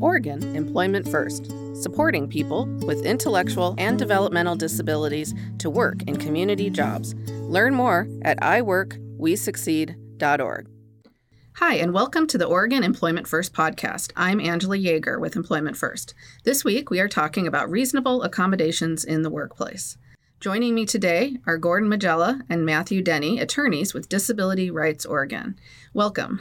Oregon Employment First, supporting people with intellectual and developmental disabilities to work in community jobs. Learn more at iworkwesucceed.org. Hi, and welcome to the Oregon Employment First podcast. I'm Angela Yeager with Employment First. This week, we are talking about reasonable accommodations in the workplace. Joining me today are Gordon Magella and Matthew Denny, attorneys with Disability Rights Oregon. Welcome.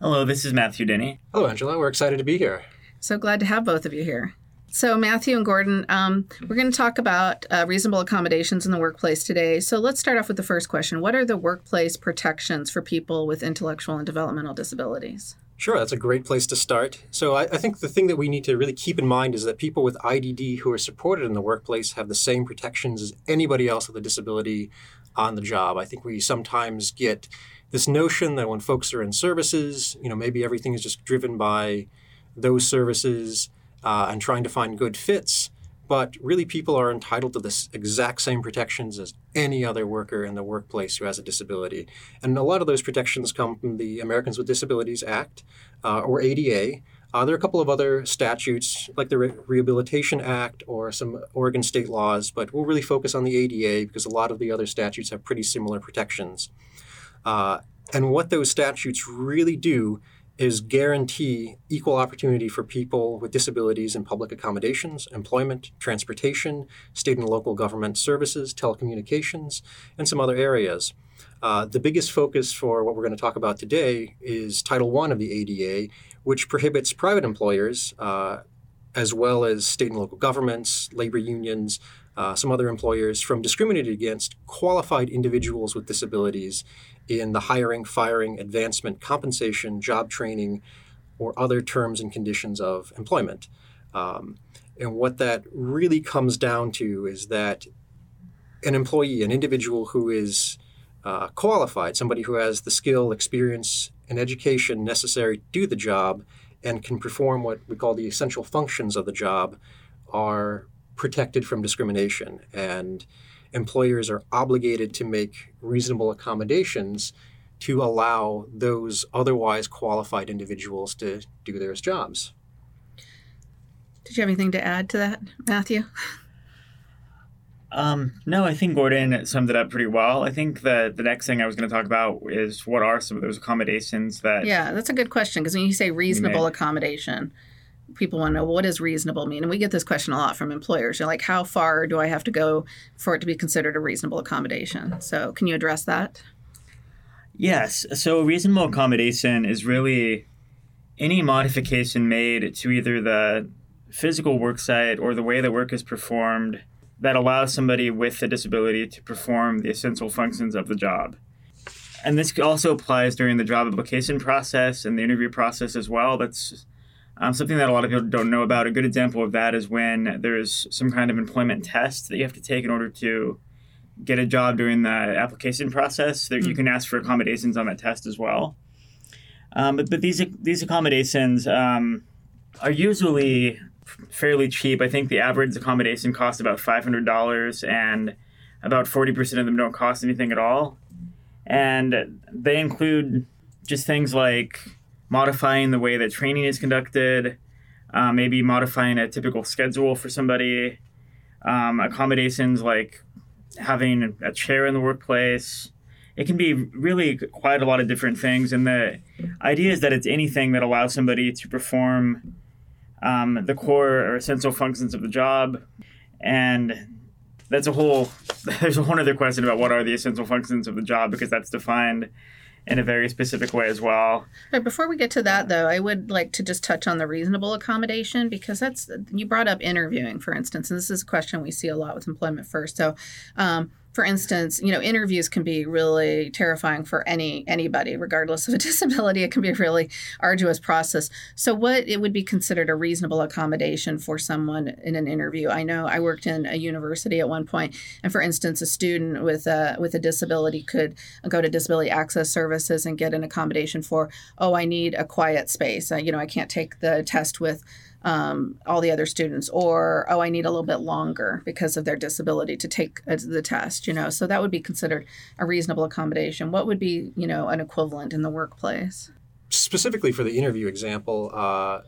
Hello, this is Matthew Denny. Hello, Angela. We're excited to be here. So glad to have both of you here. So, Matthew and Gordon, um, we're going to talk about uh, reasonable accommodations in the workplace today. So, let's start off with the first question What are the workplace protections for people with intellectual and developmental disabilities? Sure, that's a great place to start. So, I, I, think the thing that we need to really keep in mind is that people with IDD who are supported in the workplace have the same protections as anybody else with a disability on the job. I think we sometimes get this notion that when folks are in services, you know, maybe everything is just driven by those services uh, and trying to find good fits. But really, people are entitled to the exact same protections as any other worker in the workplace who has a disability. And a lot of those protections come from the Americans with Disabilities Act uh, or ADA. Uh, there are a couple of other statutes like the Re- Rehabilitation Act or some Oregon state laws, but we'll really focus on the ADA because a lot of the other statutes have pretty similar protections. Uh, and what those statutes really do is guarantee equal opportunity for people with disabilities in public accommodations, employment, transportation, state and local government services, telecommunications, and some other areas. Uh, the biggest focus for what we're going to talk about today is Title I of the ADA, which prohibits private employers, uh, as well as state and local governments, labor unions, uh, some other employers, from discriminating against qualified individuals with disabilities in the hiring, firing, advancement, compensation, job training, or other terms and conditions of employment. Um, and what that really comes down to is that an employee, an individual who is uh, qualified, somebody who has the skill, experience, and education necessary to do the job and can perform what we call the essential functions of the job, are protected from discrimination. And employers are obligated to make reasonable accommodations to allow those otherwise qualified individuals to do their jobs. Did you have anything to add to that, Matthew? Um, no, I think Gordon summed it up pretty well. I think the the next thing I was going to talk about is what are some of those accommodations that. Yeah, that's a good question because when you say reasonable accommodation, people want to know what does reasonable mean? And we get this question a lot from employers. You're like how far do i have to go for it to be considered a reasonable accommodation? So can you address that? Yes. So reasonable accommodation is really any modification made to either the physical work site or the way the work is performed that allows somebody with a disability to perform the essential functions of the job. And this also applies during the job application process and the interview process as well. That's um, something that a lot of people don't know about. A good example of that is when there's some kind of employment test that you have to take in order to get a job during the application process. That mm-hmm. you hmm. can ask for accommodations on that test as well. Um, but, but these these accommodations um, are usually fairly cheap. I think the average accommodation costs about five hundred dollars, and about forty percent of them don't cost anything at all. And they include just things like modifying the way that training is conducted, uh, maybe modifying a typical schedule for somebody, um, accommodations like having a chair in the workplace. It can be really quite a lot of different things. And the idea is that it's anything that allows somebody to perform um, the core or essential functions of the job. And that's a whole, there's a whole other question about what are the essential functions of the job because that's defined in a very specific way as well. Right, before we get to that, though, I would like to just touch on the reasonable accommodation because that's you brought up interviewing, for instance, and this is a question we see a lot with employment first. So, um, for instance, you know, interviews can be really terrifying for any anybody, regardless of a disability. It can be a really arduous process. So, what it would be considered a reasonable accommodation for someone in an interview? I know I worked in a university at one point, and for instance, a student with a with a disability could go to Disability Access Services and get an accommodation for, oh, I need a quiet space. Uh, you know, I can't take the test with um, all the other students, or oh, I need a little bit longer because of their disability to take uh, the test. You know, so that would be considered a reasonable accommodation. What would be you know an equivalent in the workplace? specifically for the interview example, uh,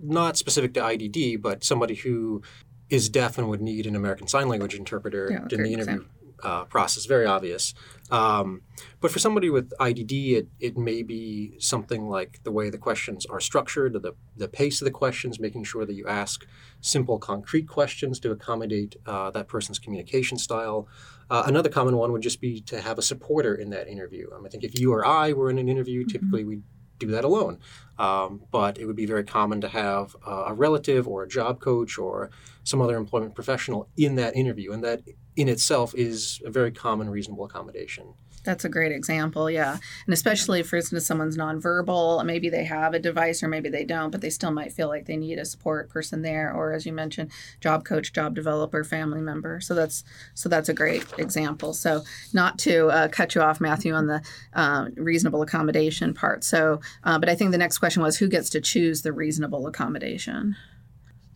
not specific to IDD, but somebody who is deaf and would need an American Sign Language interpreter Yeah, in the interview. Uh, process. Very obvious. Um, but for somebody with IDD, it, it may be something like the way the questions are structured, the, the pace of the questions, making sure that you ask simple, concrete questions to accommodate uh, that person's communication style. Uh, another common one would just be to have a supporter in that interview. Um, I think if you or I were in an interview, typically we do that alone. Um, but it would be very common to have a relative or a job coach or some other employment professional in that interview. And that in itself is a very common, reasonable accommodation. That's a great example, yeah. And especially, for instance, someone's nonverbal, maybe they have a device or maybe they don't, but they still might feel like they need a support person there, or as you mentioned, job coach, job developer, family member. So that's so that's a great example. So not to uh, cut you off, Matthew, on the um, reasonable accommodation part. So, uh, but I think the next question was who gets to choose the reasonable accommodation.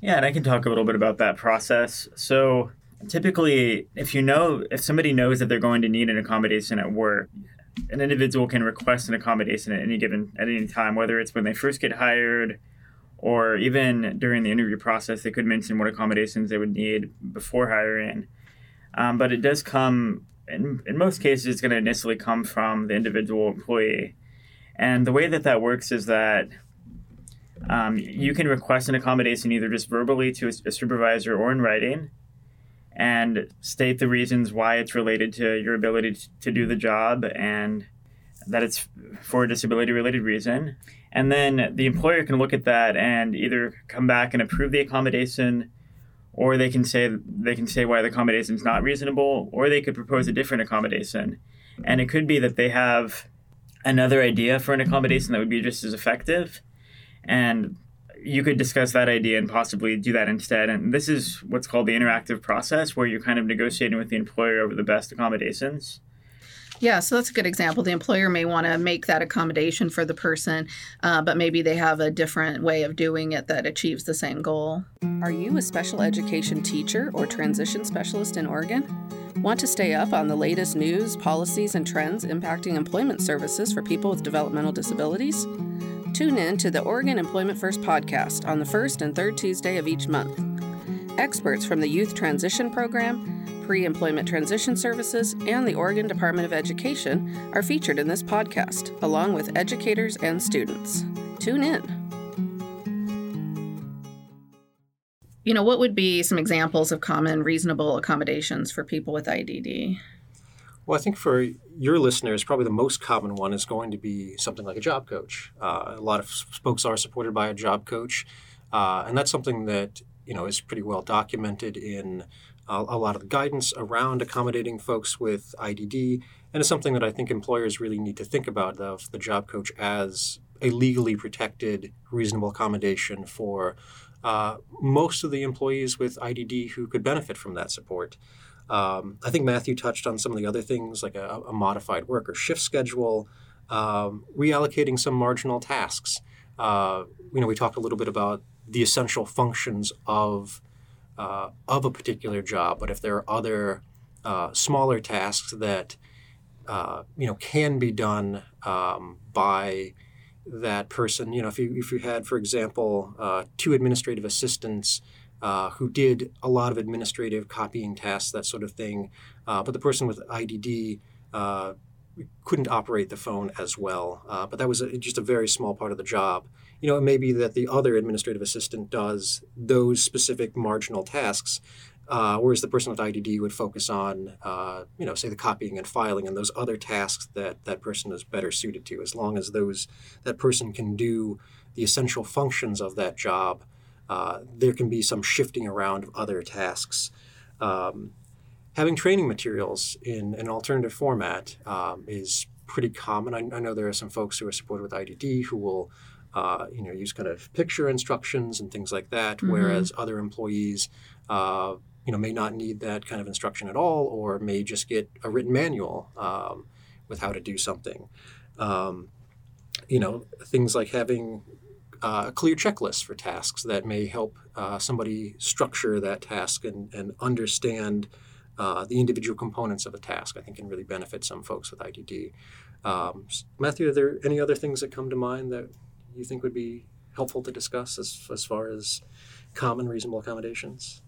Yeah, and I can talk a little bit about that process. So typically, if you know, if somebody knows that they're going to need an accommodation at work, an individual can request an accommodation at any given at any time, whether it's when they first get hired or even during the interview process. They could mention what accommodations they would need before hiring. Um, but it does come in, in most cases, it's going to initially come from the individual employee. And the way that that works is that um, you can request an accommodation either just verbally to a, a supervisor or in writing and state the reasons why it's related to your ability to, do the job and that it's for a disability related reason. And then the employer can look at that and either come back and approve the accommodation or they can say they can say why the accommodation is not reasonable or they could propose a different accommodation. And it could be that they have another idea for an accommodation that would be just as effective and you could discuss that idea and possibly do that instead. And this is what's called the interactive process, where you're kind of negotiating with the employer over the best accommodations. Yeah, so that's a good example. The employer may want to make that accommodation for the person, uh, but maybe they have a different way of doing it that achieves the same goal. Are you a special education teacher or transition specialist in Oregon? Want to stay up on the latest news, policies, and trends impacting employment services for people with developmental disabilities? Tune in to the Oregon Employment First podcast on the first and third Tuesday of each month. Experts from the Youth Transition Program, Pre Employment Transition Services, and the Oregon Department of Education are featured in this podcast, along with educators and students. Tune in. You know, what would be some examples of common reasonable accommodations for people with IDD? Well, I think for your listeners, probably the most common one is going to be something like a job coach. Uh, a lot of folks are supported by a job coach, uh, and that's something that you know is pretty well documented in a, a lot of the guidance around accommodating folks with IDD, and it's something that I think employers really need to think about of the job coach as a legally protected, reasonable accommodation for uh, most of the employees with IDD who could benefit from that support. Um, I think Matthew touched on some of the other things like a, a modified work or shift schedule, um, reallocating some marginal tasks. Uh, you know, we talked a little bit about the essential functions of uh, of a particular job, but if there are other uh, smaller tasks that uh, you know can be done um, by that person, you know, if you if you had, for example, uh, two administrative assistants uh, who did a lot of administrative copying tasks, that sort of thing. Uh, but the person with IDD uh, couldn't operate the phone as well. Uh, but that was a, just a very small part of the job. You know, it may be that the other administrative assistant does those specific marginal tasks, uh, whereas the person with IDD would focus on, uh, you know, say the copying and filing and those other tasks that that person is better suited to. As long as those that person can do the essential functions of that job uh, there can be some shifting around of other tasks. Um, having training materials in an alternative format um, is pretty common. I, I, know there are some folks who are supported with IDD who will, uh, you know, use kind of picture instructions and things like that, mm-hmm. whereas other employees, uh, you know, may not need that kind of instruction at all, or may just get a written manual um, with how to do something. Um, you know, things like having uh, a clear checklist for tasks that may help uh, somebody structure that task and, and understand uh, the individual components of a task. I think can really benefit some folks with IDD. Um, Matthew, are there any other things that come to mind that you think would be helpful to discuss as, as far as common reasonable accommodations?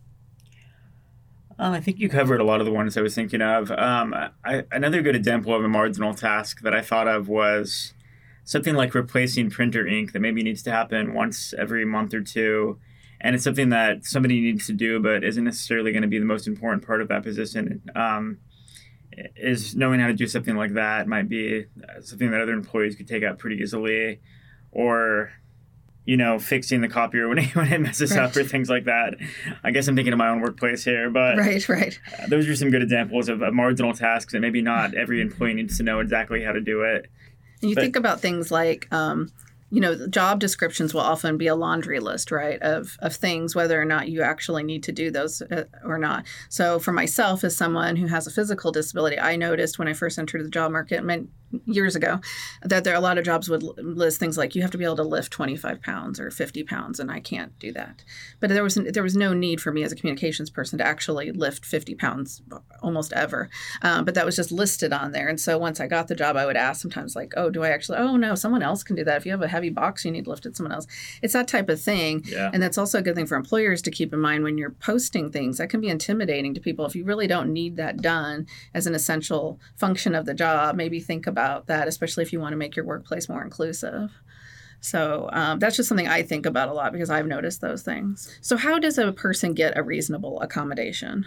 Um, I think you covered a lot of the ones I was thinking of. Um, I, another good example of a marginal task that I thought of was something like replacing printer ink that maybe needs to happen once every month or two. And it's something that somebody needs to do, but isn't necessarily going to be the most important part of that position. Um, is knowing how to do something like that might be something that other employees could take up pretty easily, or you know, fixing the copier when it, when it messes right. up or things like that. I guess I'm thinking of my own workplace here, but right, right. Uh, those are some good examples of, of, marginal tasks that maybe not every employee needs to know exactly how to do it. And you but, think about things like, um, you know, job descriptions will often be a laundry list, right, of, of things, whether or not you actually need to do those uh, or not. So, for myself, as someone who has a physical disability, I noticed when I first entered the job market, years ago that there are a lot of jobs would list things like you have to be able to lift 25 pounds or 50 pounds and i can't do that. But there was there was no need for me as a communications person to actually lift 50 pounds almost ever. Um, but that was just listed on there. And so once i got the job i would ask sometimes like oh do i actually oh no someone else can do that. If you have a heavy box you need to lift it someone else it's that type of thing yeah. and that's also a good thing for employers to keep in mind when you're posting things that can be intimidating to people if you really don't need that done as an essential function of the job maybe think about about that, especially if you want to make your workplace more inclusive. So um, that's just something I think about a lot because I've noticed those things. So, how does a person get a reasonable accommodation?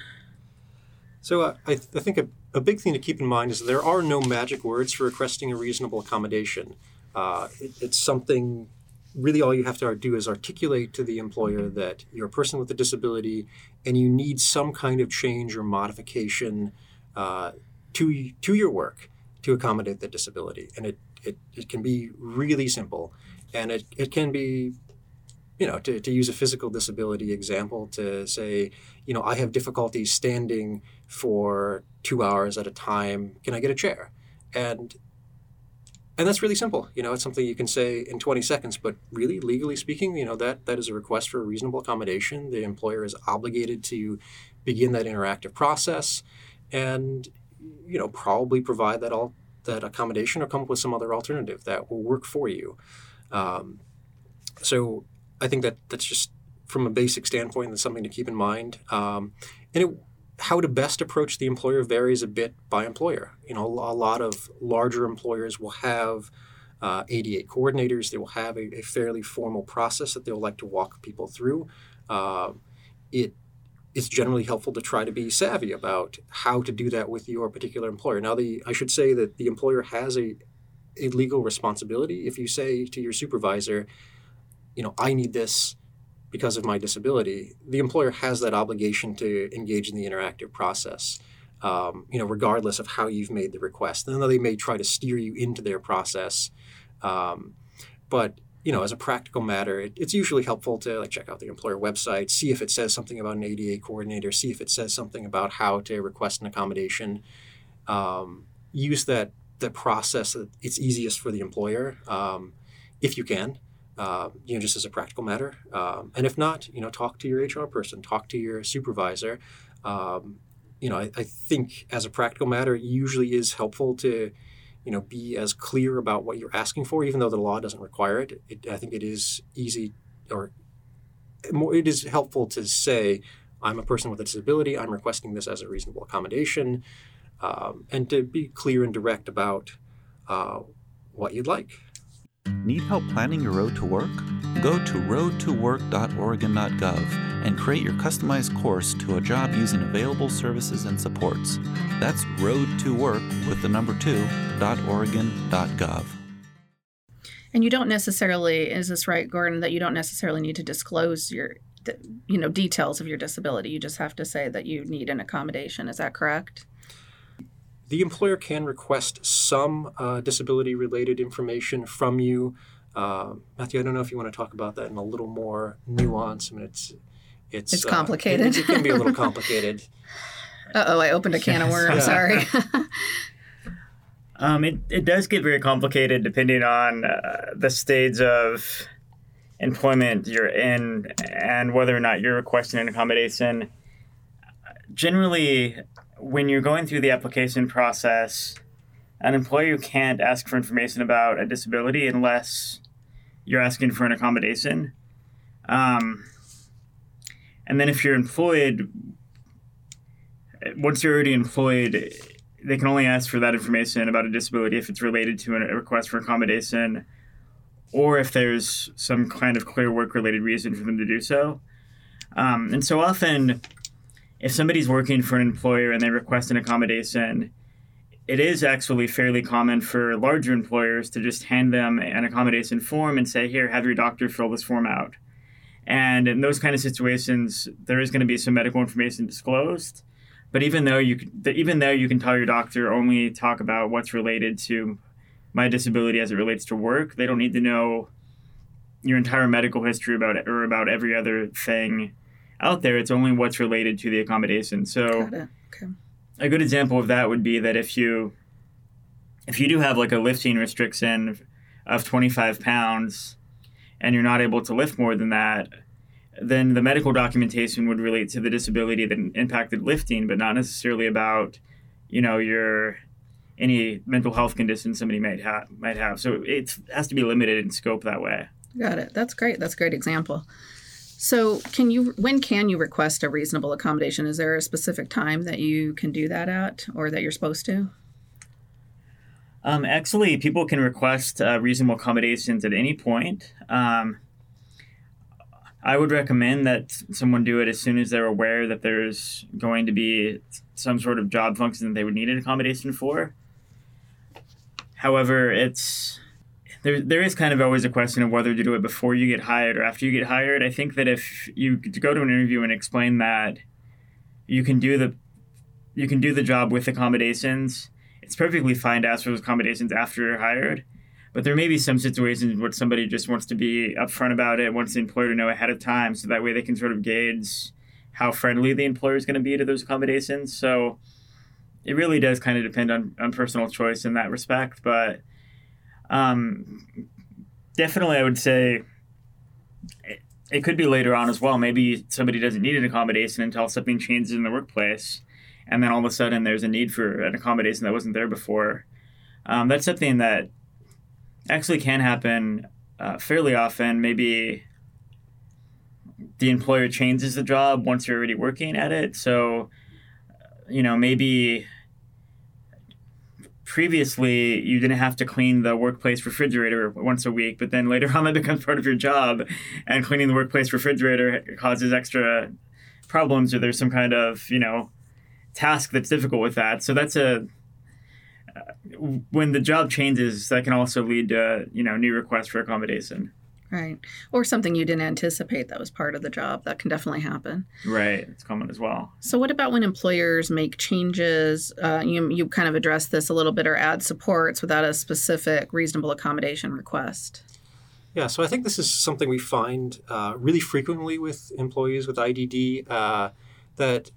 So, uh, I, th- I, think a, a, big thing to keep in mind is there are no magic words for requesting a reasonable accommodation. Uh, it, it's something really all you have to do is articulate to the employer that you're a person with a disability and you need some kind of change or modification uh, to, to your work to accommodate the disability. And it, it, it can be really simple. And it, it can be, you know, to, to use a physical disability example, to say, you know, I have difficulty standing for two hours at a time. Can I get a chair? And and that's really simple. You know, it's something you can say in 20 seconds, but really, legally speaking, you know, that that is a request for a reasonable accommodation. The employer is obligated to begin that interactive process. And you know, probably provide that all that accommodation or come up with some other alternative that will work for you. Um, so I think that that's just from a basic standpoint, that's something to keep in mind. Um, and it, how to best approach the employer varies a bit by employer. You know, a lot of larger employers will have uh, ADA coordinators. They will have a, a, fairly formal process that they'll like to walk people through. Uh, it it's generally helpful to try to be savvy about how to do that with your particular employer. Now, the I should say that the employer has a, a legal responsibility. If you say to your supervisor, you know, I need this because of my disability, the employer has that obligation to engage in the interactive process. Um, you know, regardless of how you've made the request. And they may try to steer you into their process, um, but you know, as a practical matter, it, it's usually helpful to like check out the employer website, see if it says something about an ADA coordinator, see if it says something about how to request an accommodation. Um, use that the process that it's easiest for the employer, um, if you can. Uh, you know, just as a practical matter, um, and if not, you know, talk to your HR person, talk to your supervisor. Um, you know, I, I think as a practical matter, it usually is helpful to you know, be as clear about what you're asking for, even though the law doesn't require it. it I think it is easy or more, it is helpful to say, I'm a person with a disability, I'm requesting this as a reasonable accommodation, um, and to be clear and direct about uh, what you'd like. Need help planning your road to work? Go to road2work.oregon.gov and create your customized course to a job using available services and supports. That's road to work with the number two, .oregon.gov. And you don't necessarily, is this right, Gordon, that you don't necessarily need to disclose your you know details of your disability you just have to say that you need an accommodation is that correct the employer can request some uh, disability related information from you. Uh, Matthew, I don't know if you want to talk about that in a little more nuance. I mean, it's it's, it's complicated. Uh, it, it, can be a little complicated. uh oh, I opened a can of worms. Sorry. um, it, it does get very complicated depending on uh, the stage of employment you're in and whether or not you're requesting an accommodation. Generally, when you're going through the application process, an employer can't ask for information about a disability unless you're asking for an accommodation. Um, and then if you're employed, once you're already employed, they can only ask for that information about a disability if it's related to a request for accommodation or if there's some kind of clear work related reason for them to do so. Um, and so often, if somebody's working for an employer and they request an accommodation, it is actually fairly common for larger employers to just hand them an accommodation form and say, here, have your doctor fill this form out. And in those kind of situations, there is going to be some medical information disclosed. But even though you even though you can tell your doctor only talk about what's related to my disability as it relates to work, they don't need to know your entire medical history about it or about every other thing out there. It's only what's related to the accommodation. So okay. a good example of that would be that if you if you do have like a lifting restriction of 25 pounds and you're not able to lift more than that, then the medical documentation would relate to the disability that impacted lifting, but not necessarily about, you know, your any mental health condition somebody might have might have. So it has to be limited in scope that way. Got it. That's great. That's a great example. So, can you when can you request a reasonable accommodation? Is there a specific time that you can do that at, or that you're supposed to? Um, actually, people can request uh, reasonable accommodations at any point. Um, I would recommend that someone do it as soon as they're aware that there's going to be some sort of job function that they would need an accommodation for. However, it's there, there is kind of always a question of whether to do it before you get hired or after you get hired. I think that if you go to an interview and explain that you can do the you can do the job with accommodations, it's perfectly fine to ask for those accommodations after you're hired. But there may be some situations where somebody just wants to be upfront about it, wants the employer to know ahead of time, so that way they can sort of gauge how friendly the employer is going to be to those accommodations. So it really does kind of depend on, on personal choice in that respect. But um, definitely, I would say it, it could be later on as well. Maybe somebody doesn't need an accommodation until something changes in the workplace. And then all of a sudden, there's a need for an accommodation that wasn't there before. Um, that's something that actually can happen uh, fairly often. Maybe the employer changes the job once you're already working at it. So, you know, maybe previously you didn't have to clean the workplace refrigerator once a week, but then later on that becomes part of your job, and cleaning the workplace refrigerator causes extra problems, or there's some kind of you know task that's difficult with that. So that's a uh, when the job changes, that can also lead to you know new requests for accommodation. Right, or something you didn't anticipate that was part of the job. That can definitely happen. Right, it's common as well. So, what about when employers make changes? Uh, you you kind of address this a little bit, or add supports without a specific reasonable accommodation request. Yeah, so I think this is something we find uh, really frequently with employees with IDD. Uh, that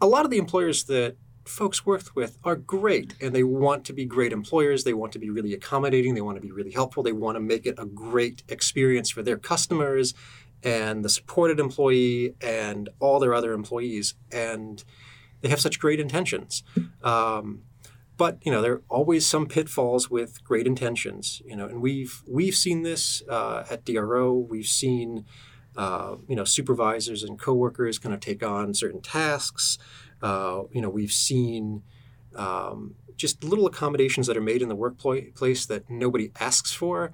a lot of the employers that folks work with are great and they want to be great employers. They want to be really accommodating. They want to be really helpful. They want to make it a great experience for their customers and the supported employee and all their other employees. And they have such great intentions. Um, but you know there are always some pitfalls with great intentions you know and we've we've seen this uh, at DRO we've seen uh, you know supervisors and coworkers kind of take on certain tasks uh, you know, we've seen um, just little accommodations that are made in the workplace that nobody asks for,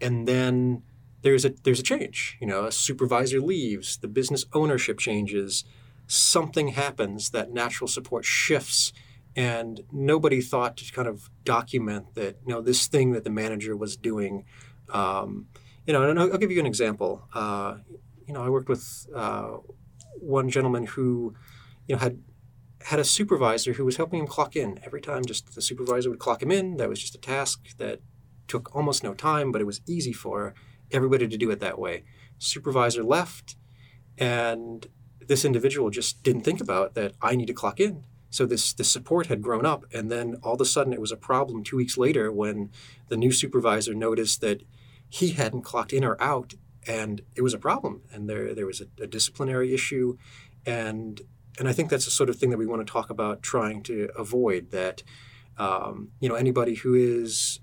and then there's a there's a change. You know, a supervisor leaves, the business ownership changes, something happens that natural support shifts, and nobody thought to kind of document that. You know, this thing that the manager was doing. Um, you know, and I'll, I'll, give you an example. Uh, you know, I worked with uh, one gentleman who, you know, had had a supervisor who was helping him clock in every time. Just the supervisor would clock him in. That was just a task that took almost no time, but it was easy for everybody to do it that way. Supervisor left, and this individual just didn't think about that. I need to clock in. So this this support had grown up, and then all of a sudden it was a problem two weeks later when the new supervisor noticed that he hadn't clocked in or out, and it was a problem. And there there was a, a disciplinary issue, and and I think that's the sort of thing that we want to talk about trying to avoid that Um, you know, anybody who is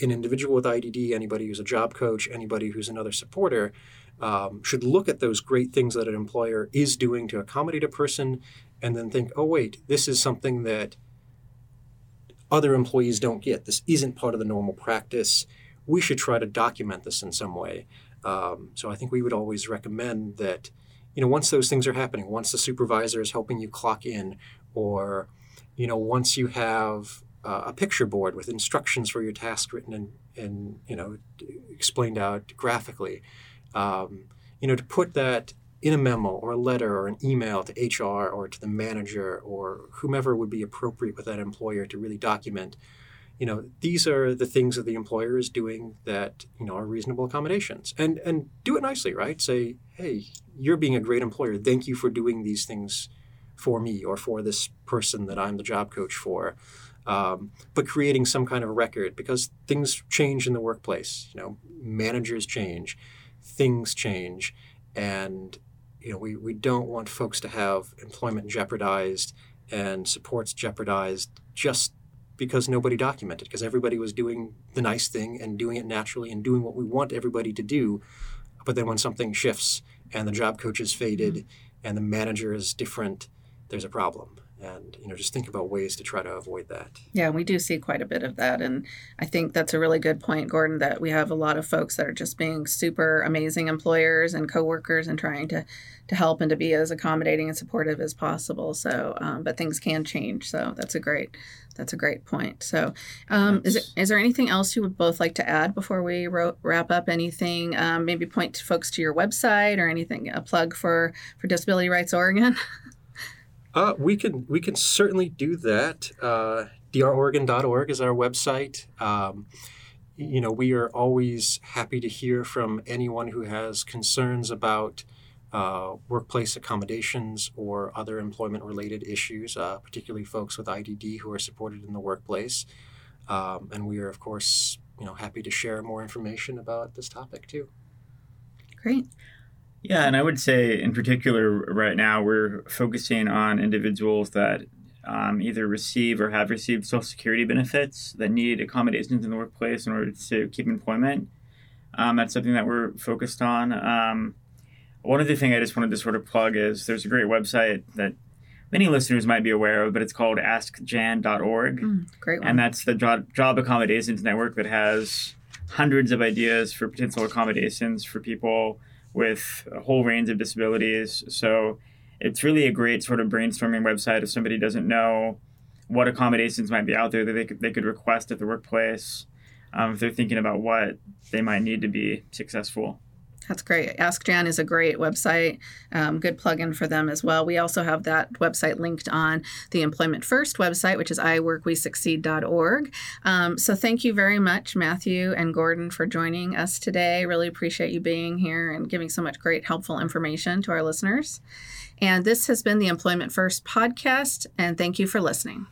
an individual with IDD, anybody who's a job coach, anybody who's another supporter, um, should look at those great things that an employer is doing to accommodate a person and then think, oh, wait, this is something that other employees don't get. This isn't part of the normal practice. We should try to document this in some way. Um, so I think we would always recommend that, you know, once those things are happening, once the supervisor is helping you clock in, or, you know, once you have uh, a picture board with instructions for your task written and, and you know, explained out graphically, um, you know, to put that in a memo or a letter or an email to HR or to the manager or whomever would be appropriate with that employer to really document, you know, these are the things that the employer is doing that, you know, are reasonable accommodations. And and do it nicely, right? Say, hey, you're being a great employer. Thank you for doing these things for me or for this person that I'm the job coach for. Um, but creating some kind of record because things change in the workplace. You know, managers change, things change, and you know, we, we don't want folks to have employment jeopardized and supports jeopardized just because nobody documented, because everybody was doing the nice thing and doing it naturally and doing what we want everybody to do. But then when something shifts and the job coach is faded mm-hmm. and the manager is different, there's a problem and you know just think about ways to try to avoid that. Yeah we do see quite a bit of that and i think that's a really good point gordon that we have a lot of folks that are just being super amazing employers and coworkers and trying to to help and to be as accommodating and supportive as possible. So um, but things can change so that's a great that's a great point. So um, is, it, is there anything else you would both like to add before we ro- wrap up? Anything um, maybe point to folks to your website or anything a plug for for disability rights oregon Uh, we can we can certainly do that. Uh, droregon.org is our website. Um, you know, we are always happy to hear from anyone who has concerns about uh, workplace accommodations or other employment related issues, uh, particularly folks with IDD who are supported in the workplace. Um, and we are, of course, you know, happy to share more information about this topic too. Great. Yeah, and I would say in particular right now we're focusing on individuals that um, either receive or have received Social Security benefits that need accommodations in the workplace in order to keep employment. Um, that's something that we're focused on. Um, one other thing I just wanted to sort of plug is there's a great website that many listeners might be aware of, but it's called askjan.org. Mm, great one. And that's the job, job accommodations network that has hundreds of ideas for potential accommodations for people with a whole range of disabilities. So it's really a great sort of brainstorming website if somebody doesn't know what accommodations might be out there that they could, they could request at the workplace um, if they're thinking about what they might need to be successful. That's great. Ask Jan is a great website. Um, good plugin for them as well. We also have that website linked on the Employment First website, which is iworkwesucceed.org. Um, so thank you very much, Matthew and Gordon, for joining us today. Really appreciate you being here and giving so much great, helpful information to our listeners. And this has been the Employment First podcast, and thank you for listening.